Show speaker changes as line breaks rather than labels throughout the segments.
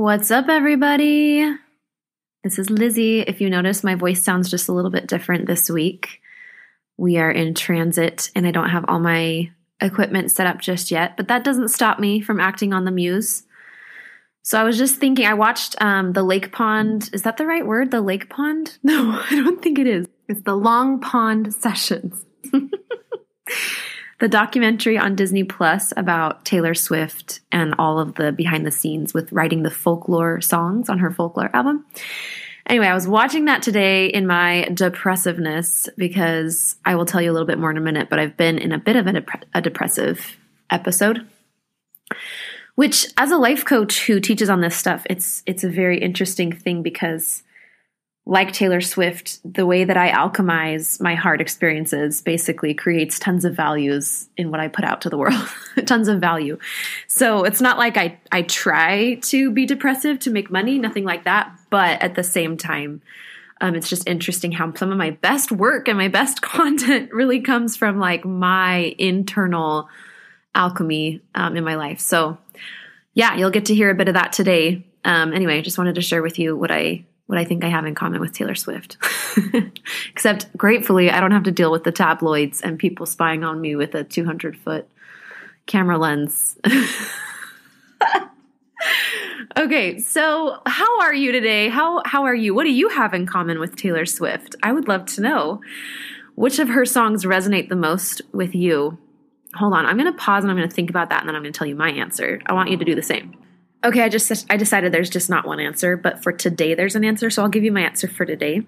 What's up, everybody? This is Lizzie. If you notice, my voice sounds just a little bit different this week. We are in transit and I don't have all my equipment set up just yet, but that doesn't stop me from acting on the muse. So I was just thinking, I watched um, the Lake Pond. Is that the right word? The Lake Pond? No, I don't think it is. It's the Long Pond Sessions. the documentary on Disney Plus about Taylor Swift and all of the behind the scenes with writing the folklore songs on her folklore album. Anyway, I was watching that today in my depressiveness because I will tell you a little bit more in a minute, but I've been in a bit of a, dep- a depressive episode. Which as a life coach who teaches on this stuff, it's it's a very interesting thing because like Taylor Swift, the way that I alchemize my hard experiences basically creates tons of values in what I put out to the world. tons of value. So it's not like I, I try to be depressive to make money, nothing like that. But at the same time, um, it's just interesting how some of my best work and my best content really comes from like my internal alchemy um, in my life. So yeah, you'll get to hear a bit of that today. Um, anyway, I just wanted to share with you what I what I think I have in common with Taylor Swift. Except, gratefully, I don't have to deal with the tabloids and people spying on me with a 200 foot camera lens. okay, so how are you today? How how are you? What do you have in common with Taylor Swift? I would love to know. Which of her songs resonate the most with you? Hold on, I'm going to pause and I'm going to think about that and then I'm going to tell you my answer. I want you to do the same. Okay, I just I decided there's just not one answer, but for today there's an answer, so I'll give you my answer for today.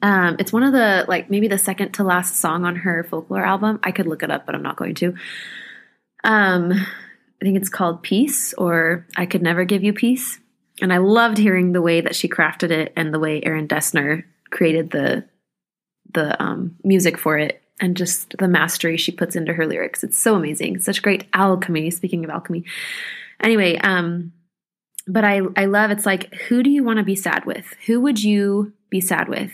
Um, it's one of the like maybe the second to last song on her folklore album. I could look it up, but I'm not going to. Um, I think it's called Peace or I Could Never Give You Peace. And I loved hearing the way that she crafted it and the way Aaron Dessner created the the um, music for it and just the mastery she puts into her lyrics. It's so amazing. Such great alchemy. Speaking of alchemy, Anyway, um, but I I love it's like who do you want to be sad with? Who would you be sad with?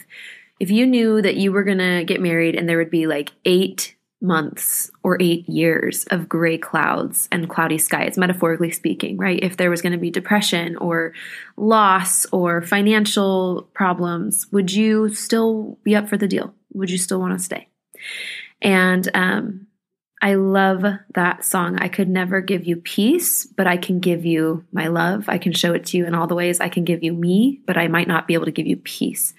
If you knew that you were going to get married and there would be like 8 months or 8 years of gray clouds and cloudy skies metaphorically speaking, right? If there was going to be depression or loss or financial problems, would you still be up for the deal? Would you still want to stay? And um I love that song. I could never give you peace, but I can give you my love. I can show it to you in all the ways. I can give you me, but I might not be able to give you peace.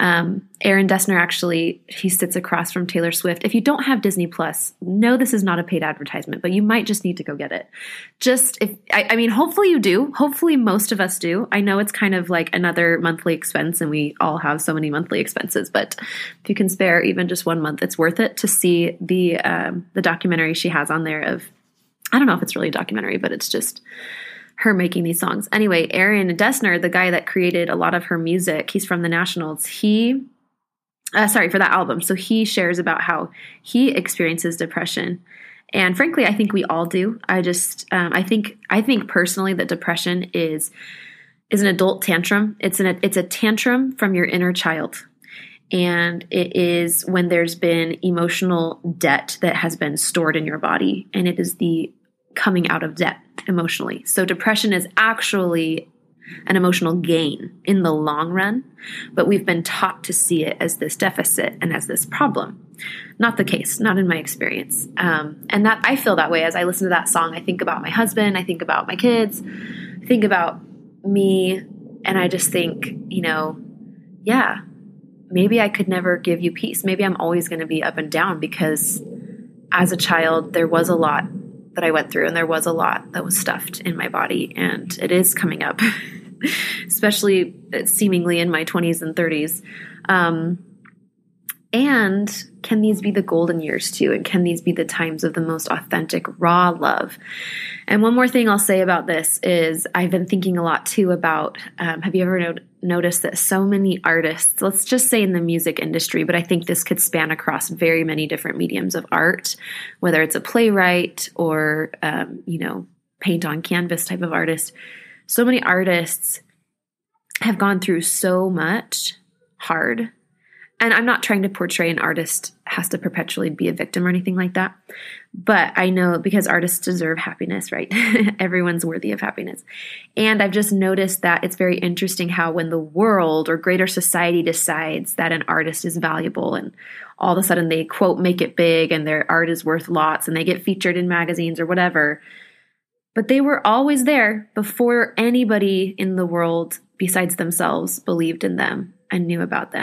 Um, Aaron Dessner actually, he sits across from Taylor Swift. If you don't have Disney Plus, no, this is not a paid advertisement, but you might just need to go get it. Just if, I, I mean, hopefully you do. Hopefully most of us do. I know it's kind of like another monthly expense and we all have so many monthly expenses, but if you can spare even just one month, it's worth it to see the, um, the documentary she has on there of, I don't know if it's really a documentary, but it's just, her making these songs. Anyway, Aaron Dessner, the guy that created a lot of her music, he's from the Nationals. He, uh, sorry, for that album. So he shares about how he experiences depression. And frankly, I think we all do. I just, um, I think, I think personally that depression is is an adult tantrum. It's an it's a tantrum from your inner child. And it is when there's been emotional debt that has been stored in your body. And it is the coming out of debt emotionally. So depression is actually an emotional gain in the long run, but we've been taught to see it as this deficit and as this problem. Not the case, not in my experience. Um, and that I feel that way as I listen to that song. I think about my husband, I think about my kids, think about me, and I just think, you know, yeah, maybe I could never give you peace. Maybe I'm always going to be up and down because as a child, there was a lot that I went through, and there was a lot that was stuffed in my body, and it is coming up, especially seemingly in my 20s and 30s. Um, And can these be the golden years too? And can these be the times of the most authentic, raw love? And one more thing I'll say about this is I've been thinking a lot too about um, have you ever noticed that so many artists, let's just say in the music industry, but I think this could span across very many different mediums of art, whether it's a playwright or, um, you know, paint on canvas type of artist. So many artists have gone through so much hard and I'm not trying to portray an artist has to perpetually be a victim or anything like that. But I know because artists deserve happiness, right? Everyone's worthy of happiness. And I've just noticed that it's very interesting how when the world or greater society decides that an artist is valuable and all of a sudden they quote make it big and their art is worth lots and they get featured in magazines or whatever. But they were always there before anybody in the world besides themselves believed in them and knew about them.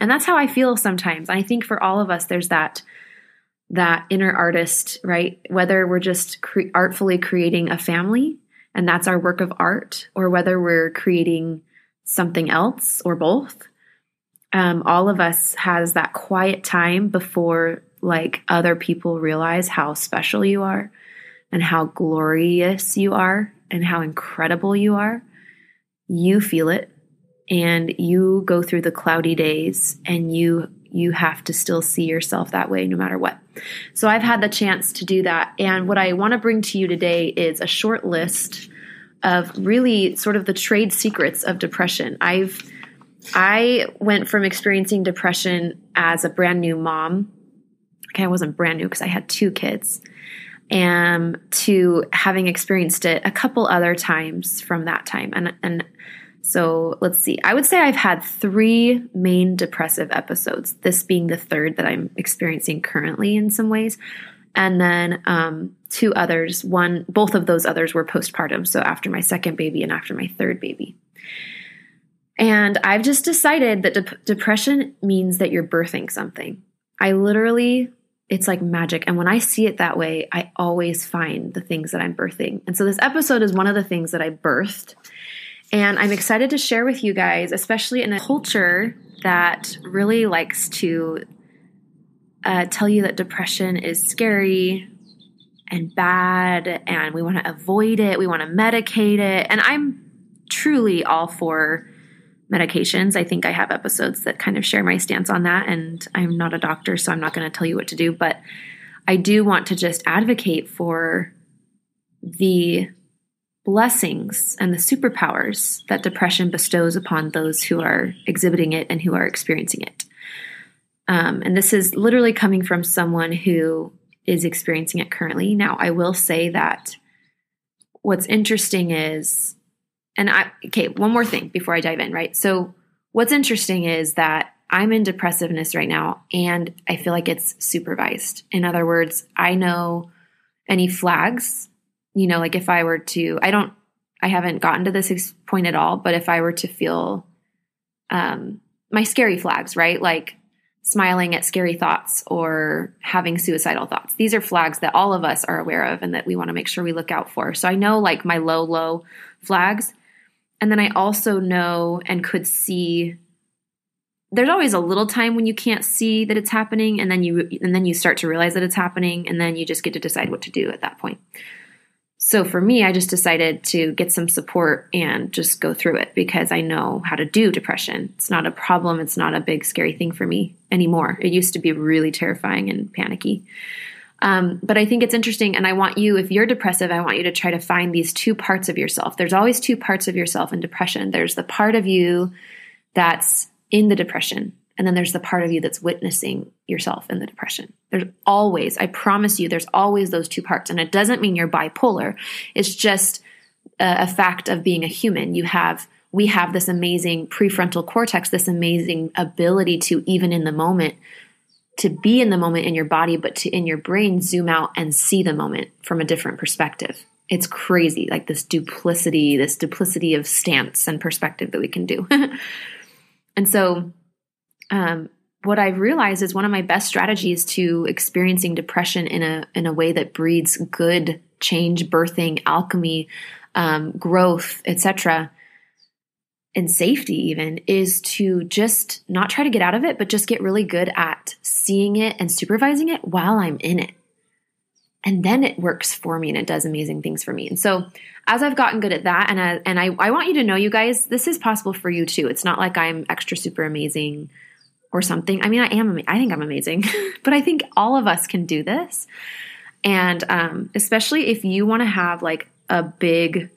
And that's how I feel sometimes. I think for all of us, there's that that inner artist, right? Whether we're just cre- artfully creating a family and that's our work of art, or whether we're creating something else or both. Um, all of us has that quiet time before like other people realize how special you are and how glorious you are and how incredible you are. You feel it and you go through the cloudy days and you you have to still see yourself that way no matter what. So I've had the chance to do that and what I want to bring to you today is a short list of really sort of the trade secrets of depression. I've I went from experiencing depression as a brand new mom. Okay, I wasn't brand new because I had two kids. And to having experienced it a couple other times from that time. And and so let's see. I would say I've had three main depressive episodes, this being the third that I'm experiencing currently in some ways. And then um, two others. One, both of those others were postpartum. So after my second baby and after my third baby. And I've just decided that de- depression means that you're birthing something. I literally, it's like magic. And when I see it that way, I always find the things that I'm birthing. And so this episode is one of the things that I birthed. And I'm excited to share with you guys, especially in a culture that really likes to uh, tell you that depression is scary and bad and we want to avoid it, we want to medicate it. And I'm truly all for medications. I think I have episodes that kind of share my stance on that. And I'm not a doctor, so I'm not going to tell you what to do. But I do want to just advocate for the blessings and the superpowers that depression bestows upon those who are exhibiting it and who are experiencing it. Um, and this is literally coming from someone who is experiencing it currently. Now, I will say that what's interesting is, and I, okay, one more thing before I dive in, right? So, what's interesting is that I'm in depressiveness right now, and I feel like it's supervised. In other words, I know any flags you know, like if I were to, I don't, I haven't gotten to this point at all, but if I were to feel um, my scary flags, right? Like smiling at scary thoughts or having suicidal thoughts. These are flags that all of us are aware of and that we want to make sure we look out for. So I know like my low, low flags. And then I also know and could see there's always a little time when you can't see that it's happening and then you and then you start to realize that it's happening and then you just get to decide what to do at that point. So for me, I just decided to get some support and just go through it because I know how to do depression. It's not a problem. It's not a big, scary thing for me anymore. It used to be really terrifying and panicky. Um, but I think it's interesting. And I want you, if you're depressive, I want you to try to find these two parts of yourself. There's always two parts of yourself in depression. There's the part of you that's in the depression, and then there's the part of you that's witnessing yourself in the depression. There's always, I promise you, there's always those two parts. And it doesn't mean you're bipolar. It's just a, a fact of being a human. You have, we have this amazing prefrontal cortex, this amazing ability to, even in the moment, to be in the moment in your body, but to in your brain zoom out and see the moment from a different perspective. It's crazy, like this duplicity, this duplicity of stance and perspective that we can do. and so, um, what I've realized is one of my best strategies to experiencing depression in a in a way that breeds good change, birthing, alchemy, um, growth, etc and safety even is to just not try to get out of it, but just get really good at seeing it and supervising it while I'm in it. And then it works for me and it does amazing things for me. And so as I've gotten good at that, and I, and I, I want you to know, you guys, this is possible for you too. It's not like I'm extra super amazing or something. I mean, I am, I think I'm amazing, but I think all of us can do this. And um, especially if you want to have like a big,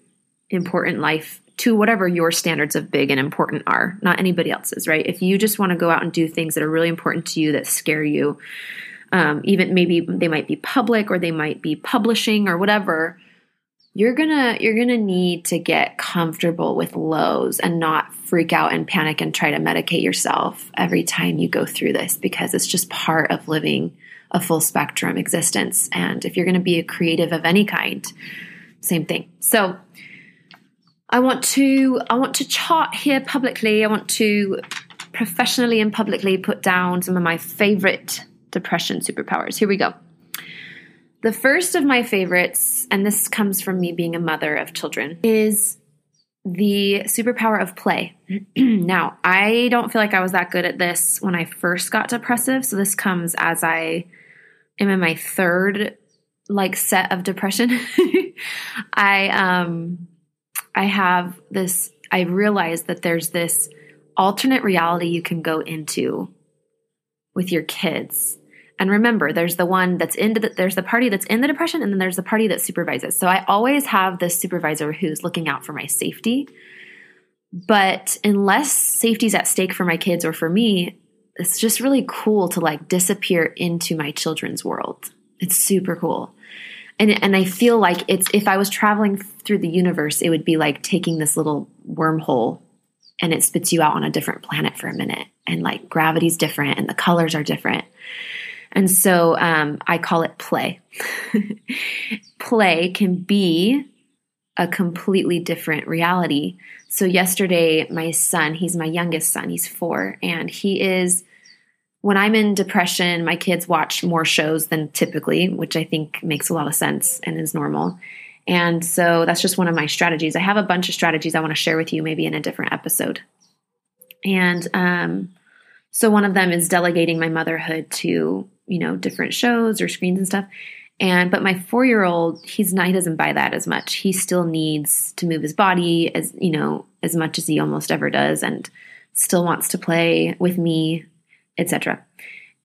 important life to whatever your standards of big and important are, not anybody else's, right? If you just want to go out and do things that are really important to you that scare you, um, even maybe they might be public or they might be publishing or whatever, you're gonna you're gonna need to get comfortable with lows and not freak out and panic and try to medicate yourself every time you go through this because it's just part of living a full spectrum existence. And if you're going to be a creative of any kind, same thing. So I want to I want to chart here publicly. I want to professionally and publicly put down some of my favorite depression superpowers. Here we go. The first of my favorites, and this comes from me being a mother of children, is the superpower of play. now, I don't feel like I was that good at this when I first got depressive. So this comes as I am in my third like set of depression. I um I have this, I realized that there's this alternate reality you can go into with your kids. And remember, there's the one that's into the, there's the party that's in the depression, and then there's the party that supervises. So I always have this supervisor who's looking out for my safety. But unless safety's at stake for my kids or for me, it's just really cool to like disappear into my children's world. It's super cool and and I feel like it's if I was traveling through the universe, it would be like taking this little wormhole and it spits you out on a different planet for a minute, and like gravity's different and the colors are different. And so um, I call it play. play can be a completely different reality. So, yesterday, my son, he's my youngest son, he's four, and he is when I'm in depression, my kids watch more shows than typically, which I think makes a lot of sense and is normal. And so that's just one of my strategies. I have a bunch of strategies I want to share with you maybe in a different episode. And um, so one of them is delegating my motherhood to, you know, different shows or screens and stuff. And but my four year old, he's not he doesn't buy that as much. He still needs to move his body as you know, as much as he almost ever does and still wants to play with me etc.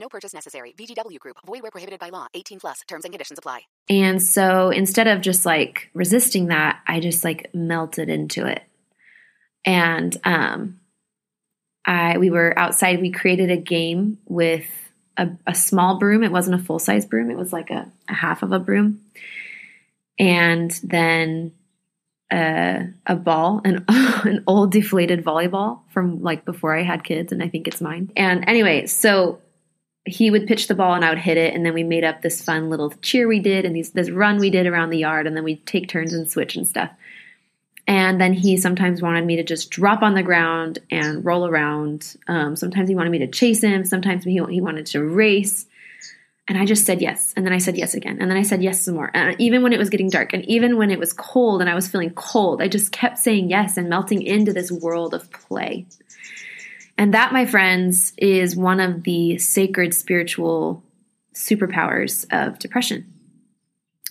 No purchase necessary. VGW Group. Void were prohibited by law. 18 plus. Terms and conditions apply.
And so instead of just like resisting that, I just like melted into it. And um I we were outside, we created a game with a, a small broom. It wasn't a full size broom, it was like a, a half of a broom. And then uh, a ball, an an old deflated volleyball from like before I had kids, and I think it's mine. And anyway, so he would pitch the ball and I would hit it, and then we made up this fun little cheer we did, and these this run we did around the yard, and then we'd take turns and switch and stuff. And then he sometimes wanted me to just drop on the ground and roll around. Um, sometimes he wanted me to chase him. Sometimes he, he wanted to race. And I just said yes. And then I said yes again. And then I said yes some more. And even when it was getting dark and even when it was cold and I was feeling cold, I just kept saying yes and melting into this world of play. And that, my friends, is one of the sacred spiritual superpowers of depression.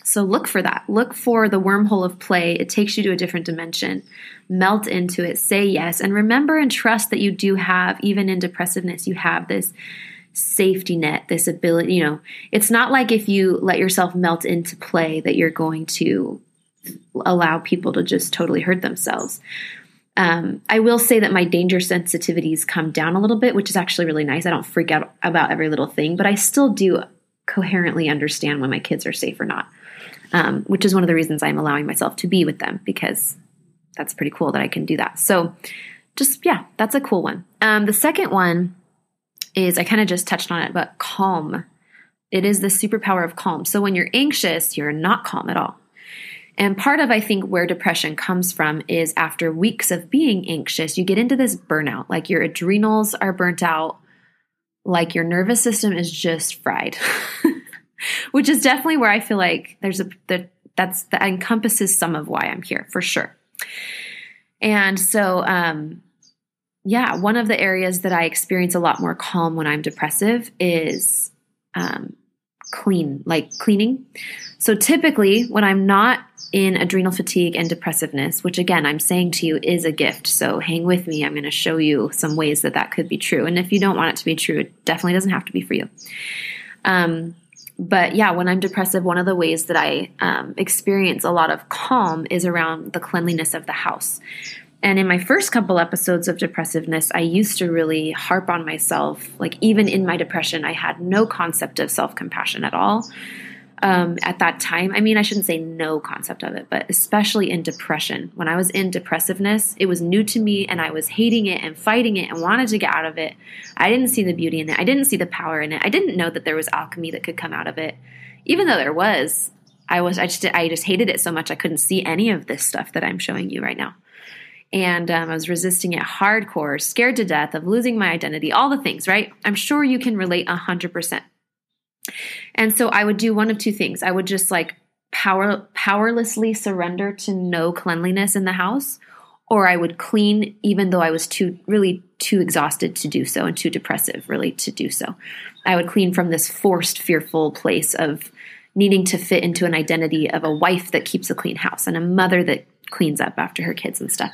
So look for that. Look for the wormhole of play. It takes you to a different dimension. Melt into it. Say yes. And remember and trust that you do have, even in depressiveness, you have this safety net, this ability. You know, it's not like if you let yourself melt into play that you're going to allow people to just totally hurt themselves. Um, I will say that my danger sensitivities come down a little bit, which is actually really nice. I don't freak out about every little thing, but I still do coherently understand when my kids are safe or not um, which is one of the reasons I'm allowing myself to be with them because that's pretty cool that I can do that. So, just yeah, that's a cool one. Um, the second one is I kind of just touched on it, but calm. It is the superpower of calm. So when you're anxious, you're not calm at all. And part of, I think, where depression comes from is after weeks of being anxious, you get into this burnout. Like your adrenals are burnt out, like your nervous system is just fried. which is definitely where I feel like there's a that that's that encompasses some of why I'm here for sure. And so, um, yeah, one of the areas that I experience a lot more calm when I'm depressive is um, clean, like cleaning. So typically, when I'm not in adrenal fatigue and depressiveness, which again, I'm saying to you is a gift. So hang with me. I'm going to show you some ways that that could be true. And if you don't want it to be true, it definitely doesn't have to be for you. Um, but yeah, when I'm depressive, one of the ways that I um, experience a lot of calm is around the cleanliness of the house. And in my first couple episodes of depressiveness, I used to really harp on myself. Like, even in my depression, I had no concept of self compassion at all um, at that time. I mean, I shouldn't say no concept of it, but especially in depression. When I was in depressiveness, it was new to me and I was hating it and fighting it and wanted to get out of it. I didn't see the beauty in it. I didn't see the power in it. I didn't know that there was alchemy that could come out of it. Even though there was, I was I just I just hated it so much I couldn't see any of this stuff that I'm showing you right now. And um, I was resisting it hardcore, scared to death of losing my identity, all the things, right? I'm sure you can relate 100%. And so I would do one of two things. I would just like power powerlessly surrender to no cleanliness in the house or I would clean even though I was too really too exhausted to do so and too depressive really to do so. I would clean from this forced fearful place of needing to fit into an identity of a wife that keeps a clean house and a mother that cleans up after her kids and stuff.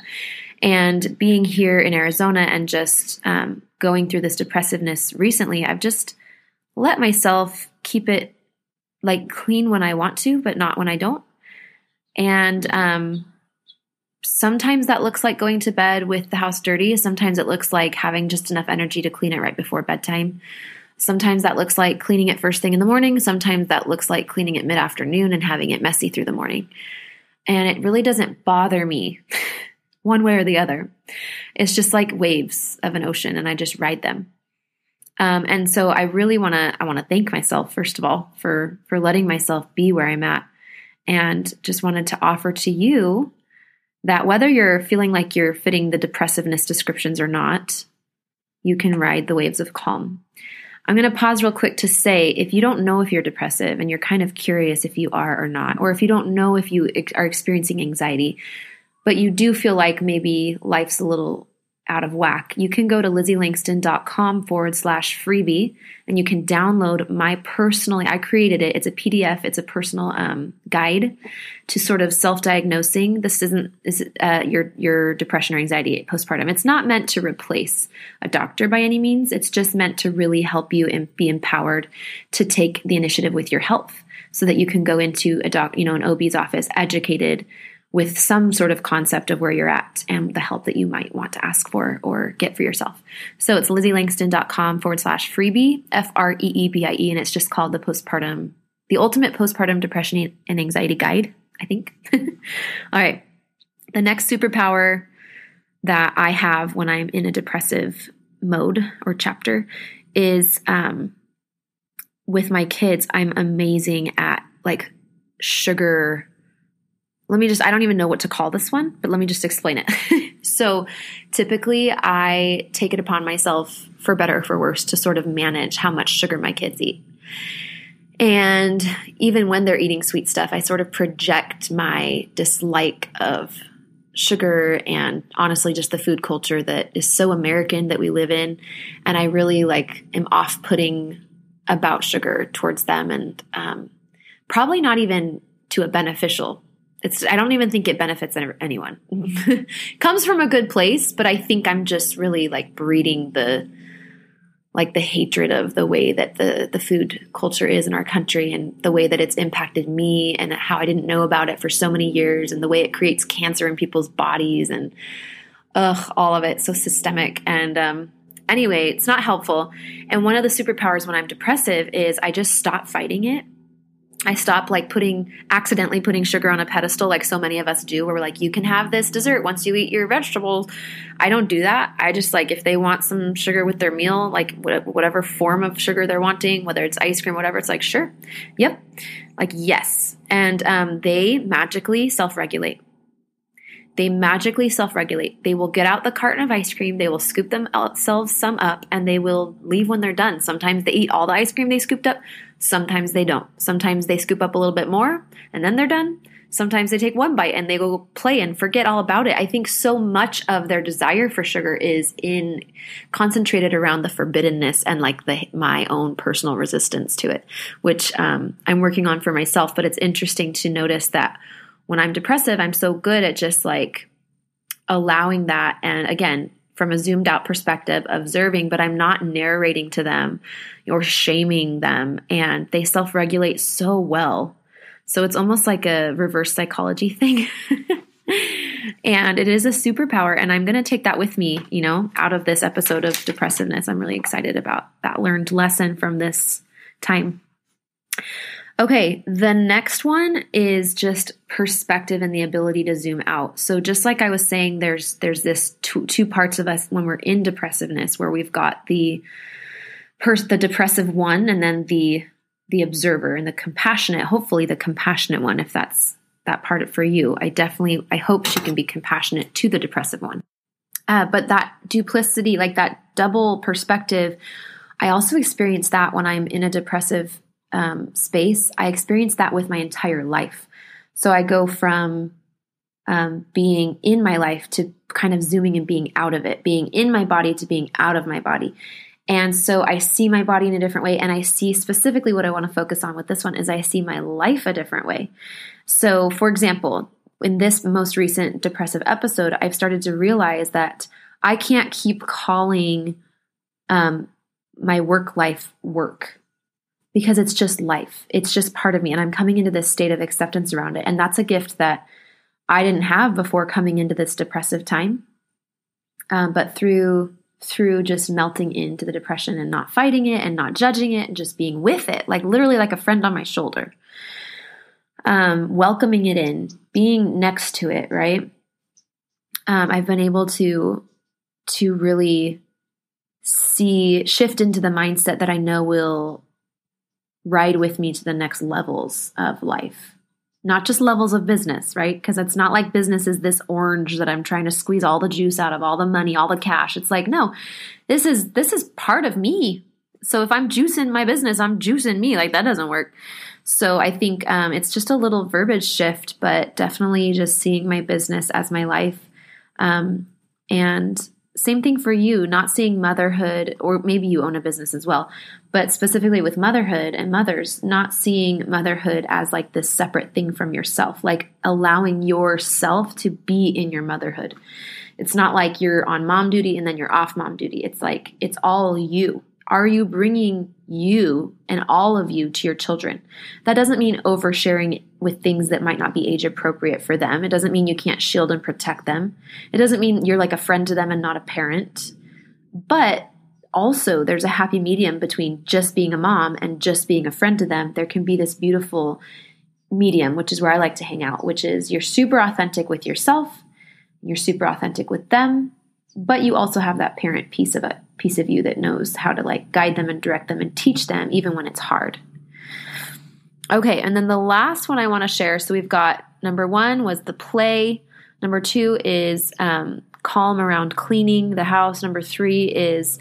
And being here in Arizona and just um, going through this depressiveness recently, I've just let myself keep it like clean when I want to, but not when I don't. And um, sometimes that looks like going to bed with the house dirty. Sometimes it looks like having just enough energy to clean it right before bedtime. Sometimes that looks like cleaning it first thing in the morning. Sometimes that looks like cleaning it mid afternoon and having it messy through the morning. And it really doesn't bother me one way or the other. It's just like waves of an ocean, and I just ride them. Um, and so I really want to I want to thank myself first of all for for letting myself be where I'm at, and just wanted to offer to you that whether you're feeling like you're fitting the depressiveness descriptions or not, you can ride the waves of calm. I'm going to pause real quick to say if you don't know if you're depressive and you're kind of curious if you are or not, or if you don't know if you are experiencing anxiety, but you do feel like maybe life's a little out of whack, you can go to lizzieLangston.com forward slash freebie and you can download my personally, I created it. It's a PDF, it's a personal um, guide to sort of self diagnosing. This isn't is, uh, your, your depression or anxiety postpartum. It's not meant to replace a doctor by any means. It's just meant to really help you and be empowered to take the initiative with your health so that you can go into a doc, you know, an OB's office educated with some sort of concept of where you're at and the help that you might want to ask for or get for yourself. So it's lizzieLangston.com forward slash freebie, F R E E B I E, and it's just called the postpartum, the ultimate postpartum depression and anxiety guide, I think. All right. The next superpower that I have when I'm in a depressive mode or chapter is um, with my kids, I'm amazing at like sugar let me just, I don't even know what to call this one, but let me just explain it. so typically I take it upon myself, for better or for worse, to sort of manage how much sugar my kids eat. And even when they're eating sweet stuff, I sort of project my dislike of sugar and honestly just the food culture that is so American that we live in. And I really like am off putting about sugar towards them and um, probably not even to a beneficial. It's I don't even think it benefits anyone. Comes from a good place, but I think I'm just really like breeding the like the hatred of the way that the the food culture is in our country and the way that it's impacted me and how I didn't know about it for so many years and the way it creates cancer in people's bodies and ugh all of it. So systemic. And um anyway it's not helpful. And one of the superpowers when I'm depressive is I just stop fighting it I stop like putting accidentally putting sugar on a pedestal like so many of us do where we're like you can have this dessert once you eat your vegetables. I don't do that. I just like if they want some sugar with their meal, like whatever form of sugar they're wanting, whether it's ice cream whatever, it's like sure. Yep. Like yes. And um, they magically self-regulate. They magically self regulate. They will get out the carton of ice cream, they will scoop themselves some up, and they will leave when they're done. Sometimes they eat all the ice cream they scooped up, sometimes they don't. Sometimes they scoop up a little bit more, and then they're done. Sometimes they take one bite and they go play and forget all about it. I think so much of their desire for sugar is in concentrated around the forbiddenness and like the my own personal resistance to it, which um, I'm working on for myself. But it's interesting to notice that when I'm depressive, I'm so good at just like allowing that. And again, from a zoomed out perspective, observing, but I'm not narrating to them or shaming them. And they self regulate so well. So it's almost like a reverse psychology thing. and it is a superpower. And I'm going to take that with me, you know, out of this episode of depressiveness. I'm really excited about that learned lesson from this time. Okay, the next one is just perspective and the ability to zoom out. So just like I was saying there's there's this two, two parts of us when we're in depressiveness where we've got the pers- the depressive one and then the the observer and the compassionate, hopefully the compassionate one if that's that part for you. I definitely I hope she can be compassionate to the depressive one. Uh, but that duplicity, like that double perspective, I also experience that when I'm in a depressive um, space, I experienced that with my entire life. So I go from um, being in my life to kind of zooming and being out of it, being in my body to being out of my body. And so I see my body in a different way. And I see specifically what I want to focus on with this one is I see my life a different way. So, for example, in this most recent depressive episode, I've started to realize that I can't keep calling um, my work life work because it's just life. It's just part of me. And I'm coming into this state of acceptance around it. And that's a gift that I didn't have before coming into this depressive time. Um, but through through just melting into the depression and not fighting it and not judging it and just being with it, like literally like a friend on my shoulder. Um, welcoming it in, being next to it, right? Um, I've been able to to really see shift into the mindset that I know will ride with me to the next levels of life. Not just levels of business, right? Because it's not like business is this orange that I'm trying to squeeze all the juice out of, all the money, all the cash. It's like, no, this is this is part of me. So if I'm juicing my business, I'm juicing me. Like that doesn't work. So I think um, it's just a little verbiage shift, but definitely just seeing my business as my life. Um, and same thing for you, not seeing motherhood, or maybe you own a business as well, but specifically with motherhood and mothers, not seeing motherhood as like this separate thing from yourself, like allowing yourself to be in your motherhood. It's not like you're on mom duty and then you're off mom duty. It's like it's all you. Are you bringing you and all of you to your children? That doesn't mean oversharing with things that might not be age appropriate for them. It doesn't mean you can't shield and protect them. It doesn't mean you're like a friend to them and not a parent. But also, there's a happy medium between just being a mom and just being a friend to them. There can be this beautiful medium, which is where I like to hang out, which is you're super authentic with yourself, you're super authentic with them, but you also have that parent piece of it piece of you that knows how to like guide them and direct them and teach them even when it's hard Okay, and then the last one I want to share. So we've got number one was the play. Number two is um, calm around cleaning the house. Number three is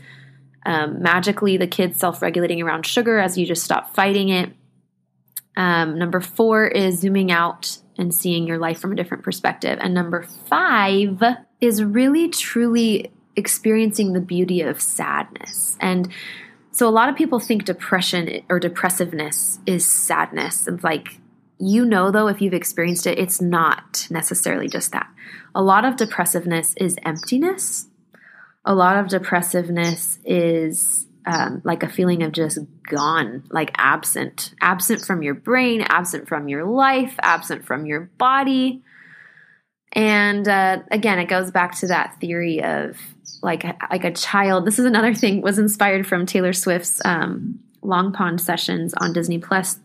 um, magically the kids self regulating around sugar as you just stop fighting it. Um, number four is zooming out and seeing your life from a different perspective. And number five is really truly experiencing the beauty of sadness. And so a lot of people think depression or depressiveness is sadness. And like, you know, though, if you've experienced it, it's not necessarily just that. A lot of depressiveness is emptiness. A lot of depressiveness is um, like a feeling of just gone, like absent, absent from your brain, absent from your life, absent from your body. And uh, again, it goes back to that theory of like like a child. This is another thing was inspired from Taylor Swift's um, Long Pond sessions on Disney Plus.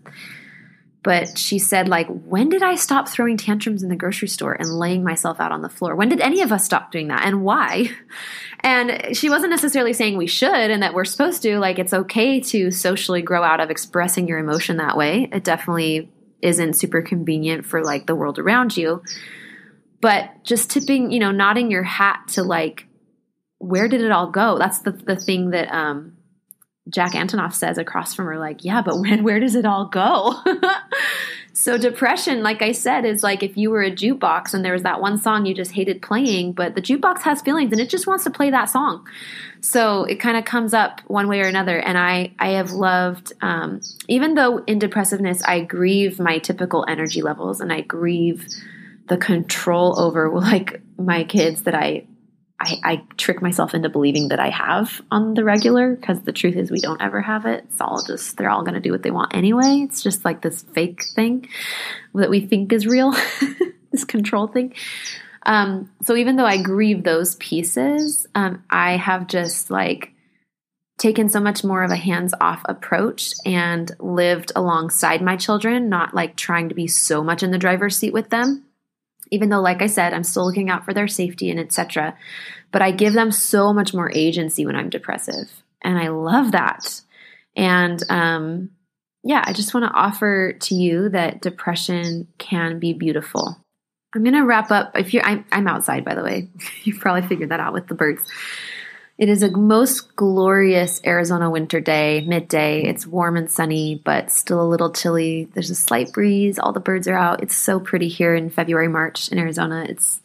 But she said, like, when did I stop throwing tantrums in the grocery store and laying myself out on the floor? When did any of us stop doing that, and why? And she wasn't necessarily saying we should and that we're supposed to. Like, it's okay to socially grow out of expressing your emotion that way. It definitely isn't super convenient for like the world around you. But just tipping, you know, nodding your hat to like, where did it all go? That's the, the thing that um, Jack Antonoff says across from her, like, yeah, but when, where does it all go? so depression, like I said, is like if you were a jukebox and there was that one song you just hated playing, but the jukebox has feelings and it just wants to play that song. So it kind of comes up one way or another. And I, I have loved, um, even though in depressiveness, I grieve my typical energy levels and I grieve the control over like my kids that I I, I, trick myself into believing that I have on the regular because the truth is we don't ever have it. It's all just they're all going to do what they want anyway. It's just like this fake thing that we think is real, this control thing. Um, so even though I grieve those pieces, um, I have just like taken so much more of a hands off approach and lived alongside my children, not like trying to be so much in the driver's seat with them even though like i said i'm still looking out for their safety and etc but i give them so much more agency when i'm depressive and i love that. And um, yeah i just want to offer to you that depression can be beautiful. I'm going to wrap up if you're I'm, I'm outside by the way. You've probably figured that out with the birds it is a most glorious Arizona winter day, midday. It's warm and sunny, but still a little chilly. There's a slight breeze. All the birds are out. It's so pretty here in February, March in Arizona. It's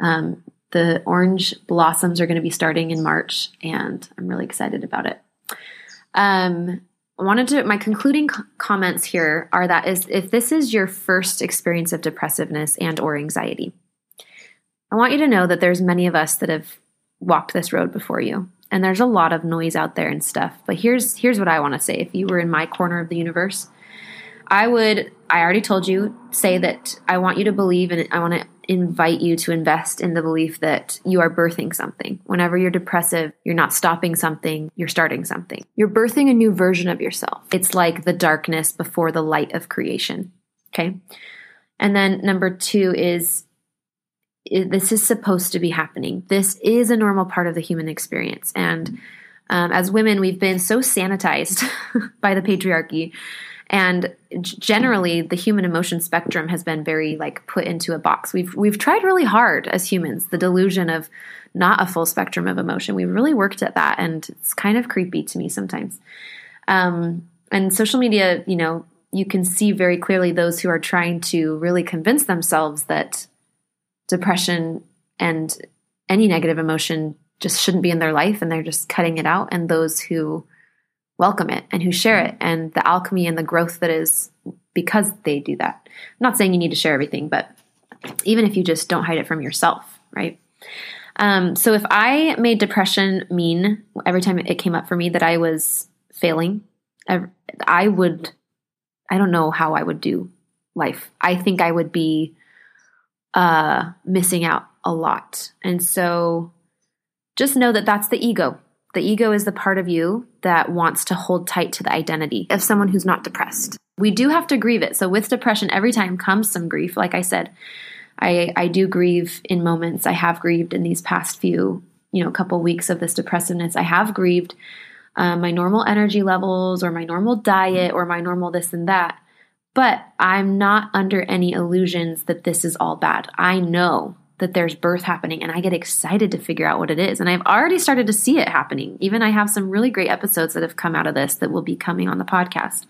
um, the orange blossoms are going to be starting in March, and I'm really excited about it. Um, I wanted to my concluding c- comments here are that is if this is your first experience of depressiveness and or anxiety, I want you to know that there's many of us that have walked this road before you. And there's a lot of noise out there and stuff. But here's here's what I want to say. If you were in my corner of the universe, I would I already told you say that I want you to believe and I want to invite you to invest in the belief that you are birthing something. Whenever you're depressive, you're not stopping something, you're starting something. You're birthing a new version of yourself. It's like the darkness before the light of creation. Okay? And then number 2 is this is supposed to be happening. This is a normal part of the human experience. And um, as women, we've been so sanitized by the patriarchy. And generally, the human emotion spectrum has been very like put into a box. We've we've tried really hard as humans. The delusion of not a full spectrum of emotion. We've really worked at that, and it's kind of creepy to me sometimes. Um, and social media, you know, you can see very clearly those who are trying to really convince themselves that depression and any negative emotion just shouldn't be in their life and they're just cutting it out and those who welcome it and who share it and the alchemy and the growth that is because they do that. I'm not saying you need to share everything, but even if you just don't hide it from yourself, right? Um, so if I made depression mean every time it came up for me that I was failing, I would, I don't know how I would do life. I think I would be uh, missing out a lot. And so just know that that's the ego. The ego is the part of you that wants to hold tight to the identity of someone who's not depressed. We do have to grieve it. So with depression, every time comes some grief. Like I said, I, I do grieve in moments. I have grieved in these past few, you know, couple weeks of this depressiveness. I have grieved um, my normal energy levels or my normal diet or my normal this and that. But I'm not under any illusions that this is all bad. I know that there's birth happening and I get excited to figure out what it is. And I've already started to see it happening. Even I have some really great episodes that have come out of this that will be coming on the podcast.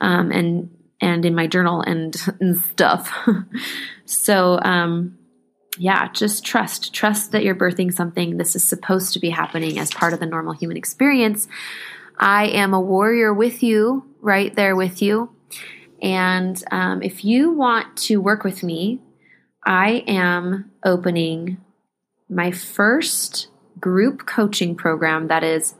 Um, and and in my journal and, and stuff. so um yeah, just trust. Trust that you're birthing something. This is supposed to be happening as part of the normal human experience. I am a warrior with you, right there with you. And um, if you want to work with me, I am opening my first group coaching program that is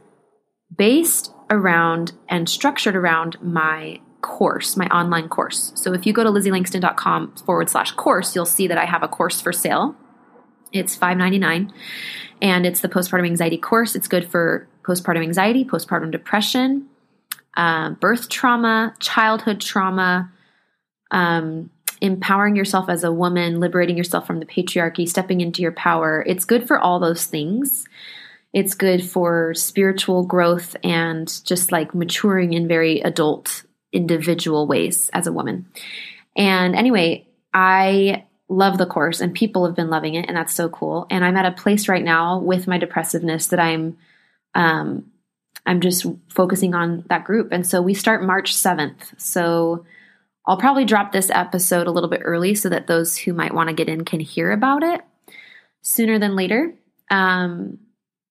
based around and structured around my course, my online course. So if you go to lizzieLangston.com forward slash course, you'll see that I have a course for sale. It's $5.99 and it's the postpartum anxiety course. It's good for postpartum anxiety, postpartum depression, uh, birth trauma, childhood trauma, um, empowering yourself as a woman, liberating yourself from the patriarchy, stepping into your power. It's good for all those things. It's good for spiritual growth and just like maturing in very adult, individual ways as a woman. And anyway, I love the course and people have been loving it and that's so cool. And I'm at a place right now with my depressiveness that I'm um I'm just focusing on that group. And so we start March 7th. So I'll probably drop this episode a little bit early so that those who might want to get in can hear about it sooner than later. Um,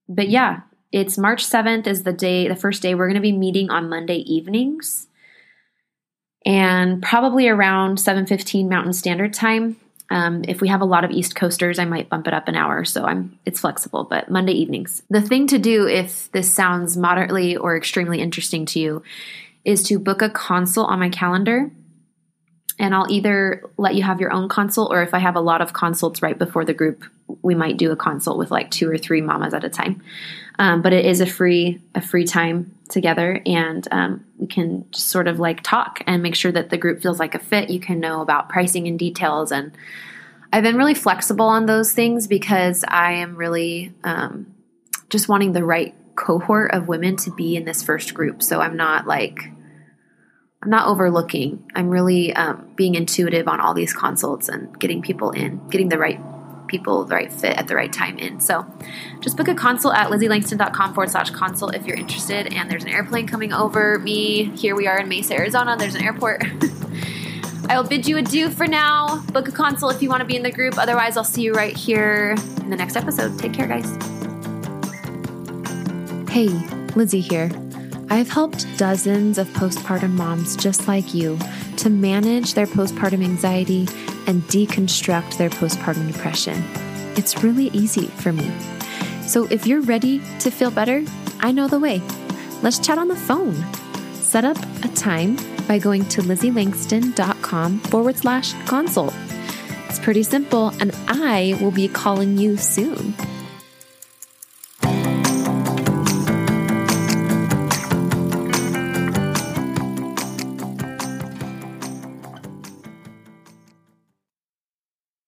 but yeah, it's March 7th is the day, the first day. We're going to be meeting on Monday evenings and probably around 7:15 Mountain Standard Time. Um, if we have a lot of East Coasters, I might bump it up an hour. So I'm it's flexible, but Monday evenings. The thing to do if this sounds moderately or extremely interesting to you is to book a consult on my calendar and I'll either let you have your own consult, or if I have a lot of consults right before the group, we might do a consult with like two or three mamas at a time. Um, but it is a free a free time together, and um, we can just sort of like talk and make sure that the group feels like a fit. You can know about pricing and details, and I've been really flexible on those things because I am really um, just wanting the right cohort of women to be in this first group. So I'm not like I'm not overlooking. I'm really um, being intuitive on all these consults and getting people in, getting the right people, the right fit at the right time in. So just book a consult at lizzieLangston.com forward slash consult if you're interested. And there's an airplane coming over me. Here we are in Mesa, Arizona. There's an airport. I will bid you adieu for now. Book a consult if you want to be in the group. Otherwise, I'll see you right here in the next episode. Take care, guys.
Hey, Lizzie here. I've helped dozens of postpartum moms just like you to manage their postpartum anxiety and deconstruct their postpartum depression. It's really easy for me. So if you're ready to feel better, I know the way. Let's chat on the phone. Set up a time by going to lizzieLangston.com forward slash consult. It's pretty simple, and I will be calling you soon.